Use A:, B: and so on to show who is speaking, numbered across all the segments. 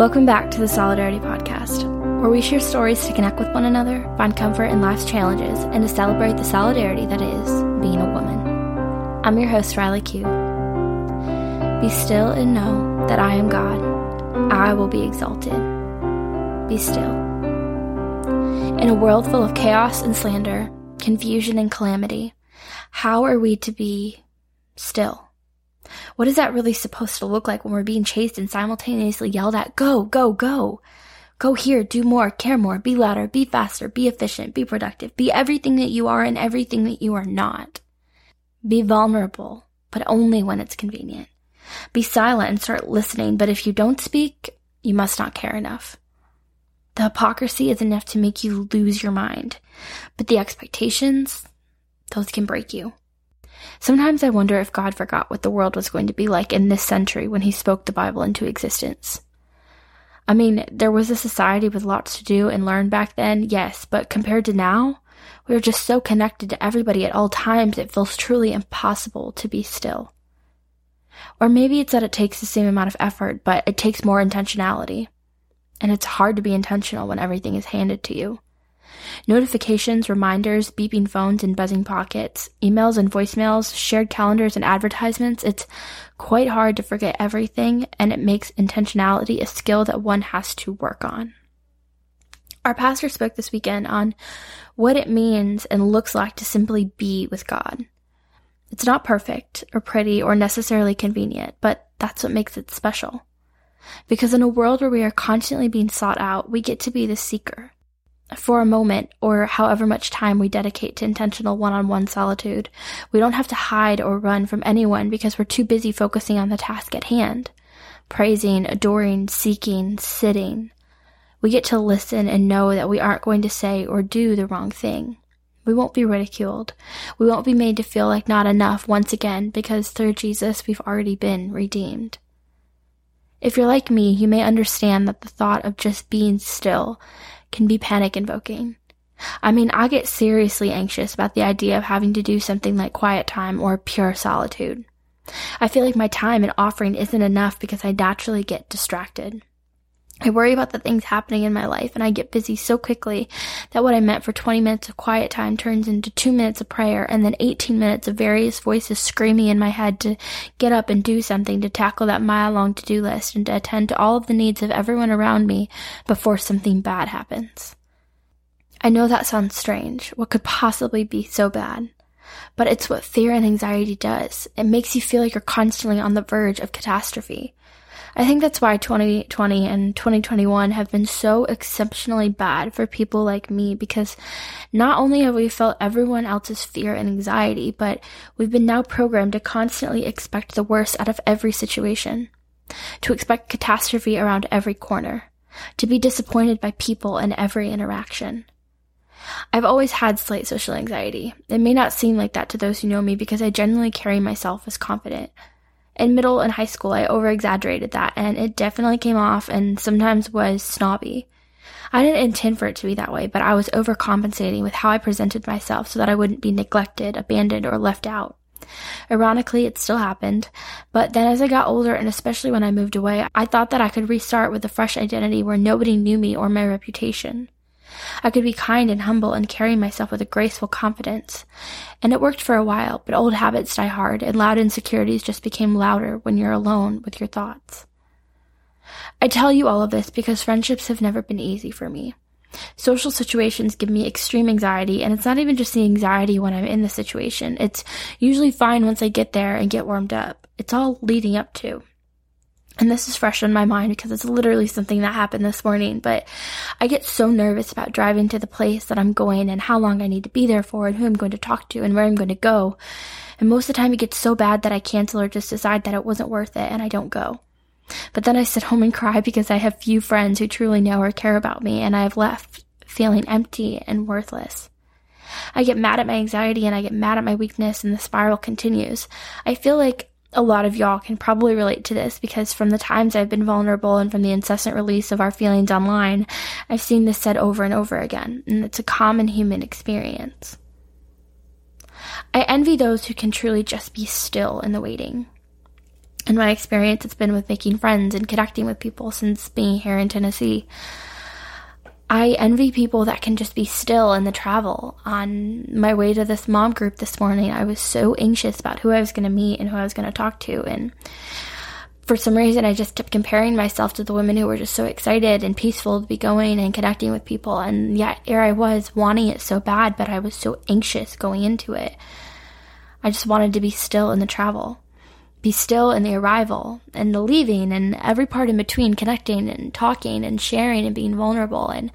A: Welcome back to the Solidarity Podcast, where we share stories to connect with one another, find comfort in life's challenges, and to celebrate the solidarity that is being a woman. I'm your host, Riley Q. Be still and know that I am God. I will be exalted. Be still. In a world full of chaos and slander, confusion and calamity, how are we to be still? What is that really supposed to look like when we're being chased and simultaneously yelled at, go, go, go? Go here, do more, care more, be louder, be faster, be efficient, be productive, be everything that you are and everything that you are not. Be vulnerable, but only when it's convenient. Be silent and start listening, but if you don't speak, you must not care enough. The hypocrisy is enough to make you lose your mind, but the expectations, those can break you. Sometimes I wonder if God forgot what the world was going to be like in this century when he spoke the Bible into existence. I mean, there was a society with lots to do and learn back then, yes, but compared to now, we are just so connected to everybody at all times it feels truly impossible to be still. Or maybe it's that it takes the same amount of effort, but it takes more intentionality. And it's hard to be intentional when everything is handed to you. Notifications, reminders, beeping phones and buzzing pockets, emails and voicemails, shared calendars and advertisements, it's quite hard to forget everything, and it makes intentionality a skill that one has to work on. Our pastor spoke this weekend on what it means and looks like to simply be with God. It's not perfect or pretty or necessarily convenient, but that's what makes it special. Because in a world where we are constantly being sought out, we get to be the seeker for a moment or however much time we dedicate to intentional one-on-one solitude. We don't have to hide or run from anyone because we're too busy focusing on the task at hand. Praising, adoring, seeking, sitting. We get to listen and know that we aren't going to say or do the wrong thing. We won't be ridiculed. We won't be made to feel like not enough once again because through Jesus we've already been redeemed. If you're like me, you may understand that the thought of just being still can be panic invoking. I mean, I get seriously anxious about the idea of having to do something like quiet time or pure solitude. I feel like my time and offering isn't enough because I naturally get distracted. I worry about the things happening in my life and I get busy so quickly that what I meant for 20 minutes of quiet time turns into 2 minutes of prayer and then 18 minutes of various voices screaming in my head to get up and do something to tackle that mile long to do list and to attend to all of the needs of everyone around me before something bad happens. I know that sounds strange. What could possibly be so bad? But it's what fear and anxiety does. It makes you feel like you're constantly on the verge of catastrophe. I think that's why 2020 and 2021 have been so exceptionally bad for people like me because not only have we felt everyone else's fear and anxiety, but we've been now programmed to constantly expect the worst out of every situation, to expect catastrophe around every corner, to be disappointed by people in every interaction. I've always had slight social anxiety. It may not seem like that to those who know me because I generally carry myself as confident. In middle and high school, I over exaggerated that, and it definitely came off and sometimes was snobby. I didn't intend for it to be that way, but I was overcompensating with how I presented myself so that I wouldn't be neglected, abandoned, or left out. Ironically, it still happened, but then as I got older and especially when I moved away, I thought that I could restart with a fresh identity where nobody knew me or my reputation. I could be kind and humble and carry myself with a graceful confidence. And it worked for a while, but old habits die hard and loud insecurities just became louder when you're alone with your thoughts. I tell you all of this because friendships have never been easy for me. Social situations give me extreme anxiety, and it's not even just the anxiety when I'm in the situation. It's usually fine once I get there and get warmed up. It's all leading up to. And this is fresh in my mind because it's literally something that happened this morning. But I get so nervous about driving to the place that I'm going and how long I need to be there for and who I'm going to talk to and where I'm going to go. And most of the time it gets so bad that I cancel or just decide that it wasn't worth it and I don't go. But then I sit home and cry because I have few friends who truly know or care about me and I have left feeling empty and worthless. I get mad at my anxiety and I get mad at my weakness and the spiral continues. I feel like a lot of y'all can probably relate to this because from the times I've been vulnerable and from the incessant release of our feelings online, I've seen this said over and over again, and it's a common human experience. I envy those who can truly just be still in the waiting. and my experience it's been with making friends and connecting with people since being here in Tennessee. I envy people that can just be still in the travel. On my way to this mom group this morning, I was so anxious about who I was going to meet and who I was going to talk to. And for some reason, I just kept comparing myself to the women who were just so excited and peaceful to be going and connecting with people. And yet, here I was wanting it so bad, but I was so anxious going into it. I just wanted to be still in the travel be still in the arrival and the leaving and every part in between connecting and talking and sharing and being vulnerable. And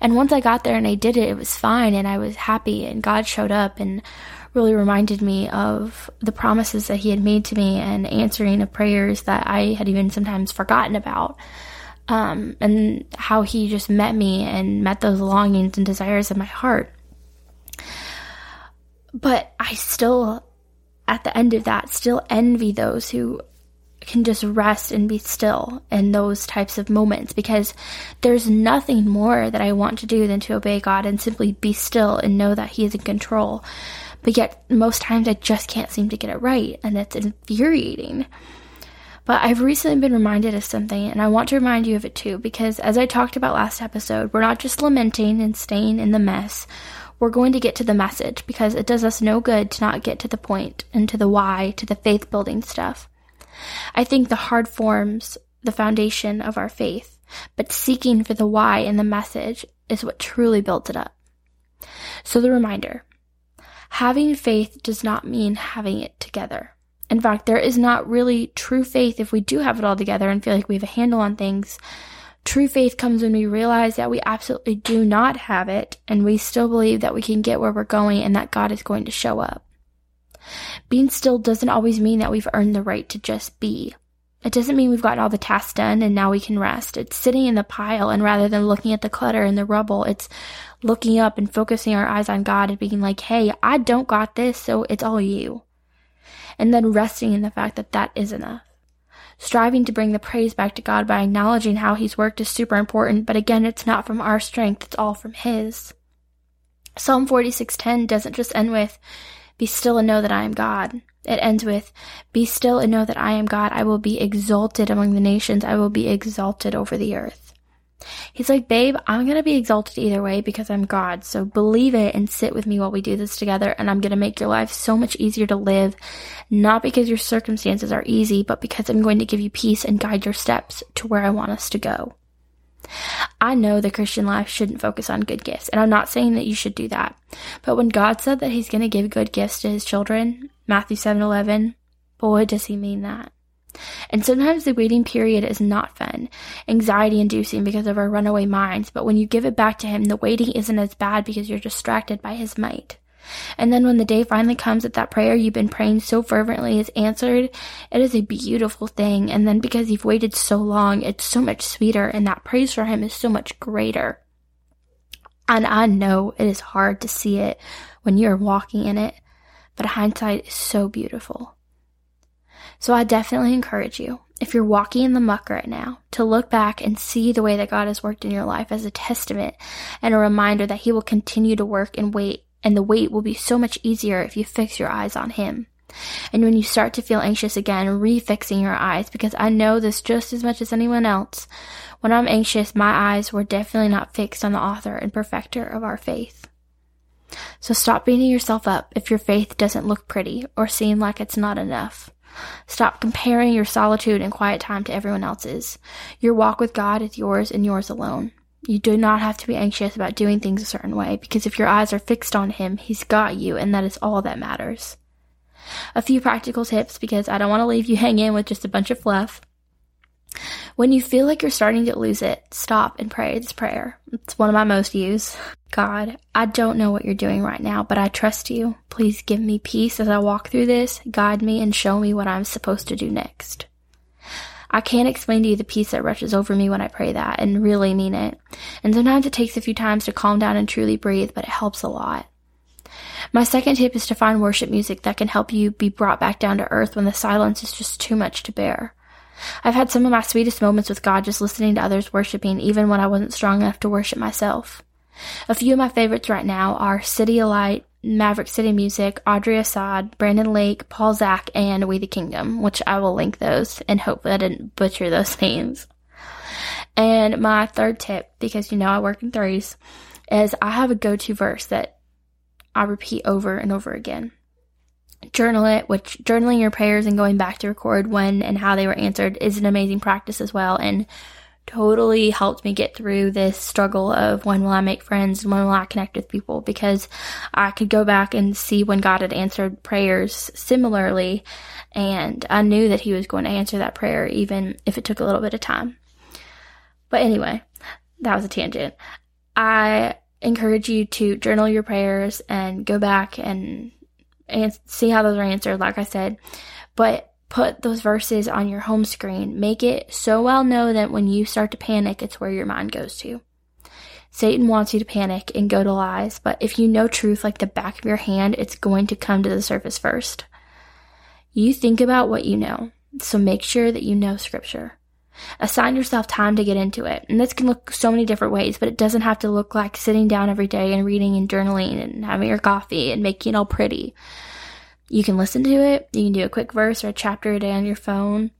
A: and once I got there and I did it it was fine and I was happy and God showed up and really reminded me of the promises that he had made to me and answering of prayers that I had even sometimes forgotten about. Um, and how he just met me and met those longings and desires of my heart. But I still at the end of that still envy those who can just rest and be still in those types of moments because there's nothing more that I want to do than to obey God and simply be still and know that He is in control. But yet, most times I just can't seem to get it right, and it's infuriating. But I've recently been reminded of something, and I want to remind you of it too, because as I talked about last episode, we're not just lamenting and staying in the mess we're going to get to the message because it does us no good to not get to the point and to the why, to the faith building stuff. I think the hard forms the foundation of our faith, but seeking for the why and the message is what truly builds it up. So the reminder, having faith does not mean having it together. In fact, there is not really true faith if we do have it all together and feel like we have a handle on things True faith comes when we realize that we absolutely do not have it and we still believe that we can get where we're going and that God is going to show up. Being still doesn't always mean that we've earned the right to just be. It doesn't mean we've gotten all the tasks done and now we can rest. It's sitting in the pile and rather than looking at the clutter and the rubble, it's looking up and focusing our eyes on God and being like, hey, I don't got this, so it's all you. And then resting in the fact that that is enough. Striving to bring the praise back to God by acknowledging how He's worked is super important, but again, it's not from our strength, it's all from His. Psalm 46:10 doesn't just end with, Be still and know that I am God. It ends with, Be still and know that I am God. I will be exalted among the nations. I will be exalted over the earth. He's like, babe, I'm going to be exalted either way because I'm God. So believe it and sit with me while we do this together. And I'm going to make your life so much easier to live, not because your circumstances are easy, but because I'm going to give you peace and guide your steps to where I want us to go. I know the Christian life shouldn't focus on good gifts, and I'm not saying that you should do that. But when God said that he's going to give good gifts to his children, Matthew 7:11, boy does he mean that. And sometimes the waiting period is not fun, anxiety inducing because of our runaway minds, but when you give it back to Him, the waiting isn't as bad because you're distracted by His might. And then when the day finally comes that that prayer you've been praying so fervently is answered, it is a beautiful thing. And then because you've waited so long, it's so much sweeter and that praise for Him is so much greater. And I know it is hard to see it when you're walking in it, but hindsight is so beautiful. So I definitely encourage you, if you're walking in the muck right now, to look back and see the way that God has worked in your life as a testament and a reminder that He will continue to work and wait, and the wait will be so much easier if you fix your eyes on Him. And when you start to feel anxious again, refixing your eyes, because I know this just as much as anyone else. When I'm anxious, my eyes were definitely not fixed on the author and perfecter of our faith. So stop beating yourself up if your faith doesn't look pretty or seem like it's not enough. Stop comparing your solitude and quiet time to everyone else's. Your walk with God is yours and yours alone. You do not have to be anxious about doing things a certain way because if your eyes are fixed on Him, He's got you, and that is all that matters. A few practical tips because I don't want to leave you hanging with just a bunch of fluff. When you feel like you're starting to lose it, stop and pray this prayer. It's one of my most used. God, I don't know what you're doing right now, but I trust you. Please give me peace as I walk through this, guide me, and show me what I'm supposed to do next. I can't explain to you the peace that rushes over me when I pray that and really mean it. And sometimes it takes a few times to calm down and truly breathe, but it helps a lot. My second tip is to find worship music that can help you be brought back down to earth when the silence is just too much to bear. I've had some of my sweetest moments with God just listening to others worshiping, even when I wasn't strong enough to worship myself. A few of my favorites right now are CityAlight, Maverick City Music, Audrey Assad, Brandon Lake, Paul Zach, and We the Kingdom, which I will link those and hopefully I didn't butcher those names. And my third tip, because you know I work in threes, is I have a go to verse that I repeat over and over again. Journal it, which journaling your prayers and going back to record when and how they were answered is an amazing practice as well. And totally helped me get through this struggle of when will I make friends and when will I connect with people because I could go back and see when God had answered prayers similarly and I knew that he was going to answer that prayer even if it took a little bit of time. But anyway, that was a tangent. I encourage you to journal your prayers and go back and, and see how those are answered like I said. But put those verses on your home screen. Make it so well known that when you start to panic, it's where your mind goes to. Satan wants you to panic and go to lies, but if you know truth like the back of your hand, it's going to come to the surface first. You think about what you know, so make sure that you know scripture. Assign yourself time to get into it. And this can look so many different ways, but it doesn't have to look like sitting down every day and reading and journaling and having your coffee and making it all pretty. You can listen to it. You can do a quick verse or a chapter a day on your phone.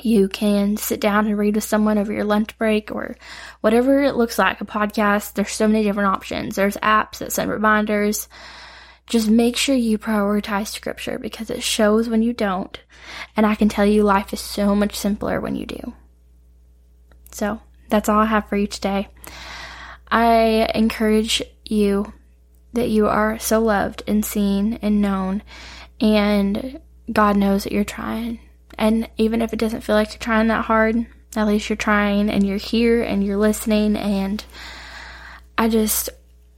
A: You can sit down and read with someone over your lunch break or whatever it looks like, a podcast. There's so many different options. There's apps that send reminders. Just make sure you prioritize scripture because it shows when you don't. And I can tell you life is so much simpler when you do. So that's all I have for you today. I encourage you that you are so loved and seen and known, and God knows that you're trying. And even if it doesn't feel like you're trying that hard, at least you're trying and you're here and you're listening. And I just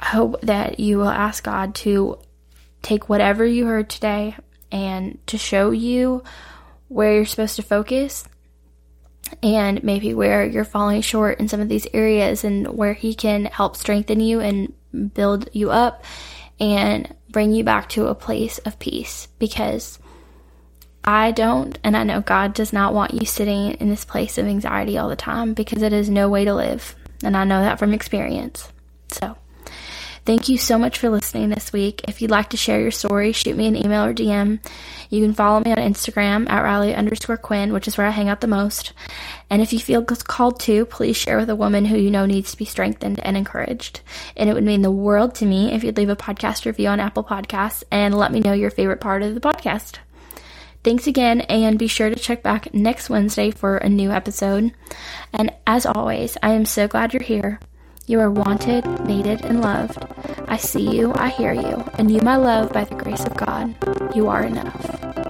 A: hope that you will ask God to take whatever you heard today and to show you where you're supposed to focus and maybe where you're falling short in some of these areas and where He can help strengthen you and build you up and bring you back to a place of peace because I don't, and I know God does not want you sitting in this place of anxiety all the time because it is no way to live. And I know that from experience. So, Thank you so much for listening this week. If you'd like to share your story, shoot me an email or DM. You can follow me on Instagram at Riley underscore Quin, which is where I hang out the most. And if you feel called to, please share with a woman who you know needs to be strengthened and encouraged. And it would mean the world to me if you'd leave a podcast review on Apple Podcasts and let me know your favorite part of the podcast. Thanks again, and be sure to check back next Wednesday for a new episode. And as always, I am so glad you're here. You are wanted, needed, and loved. I see you, I hear you, and you, my love, by the grace of God, you are enough.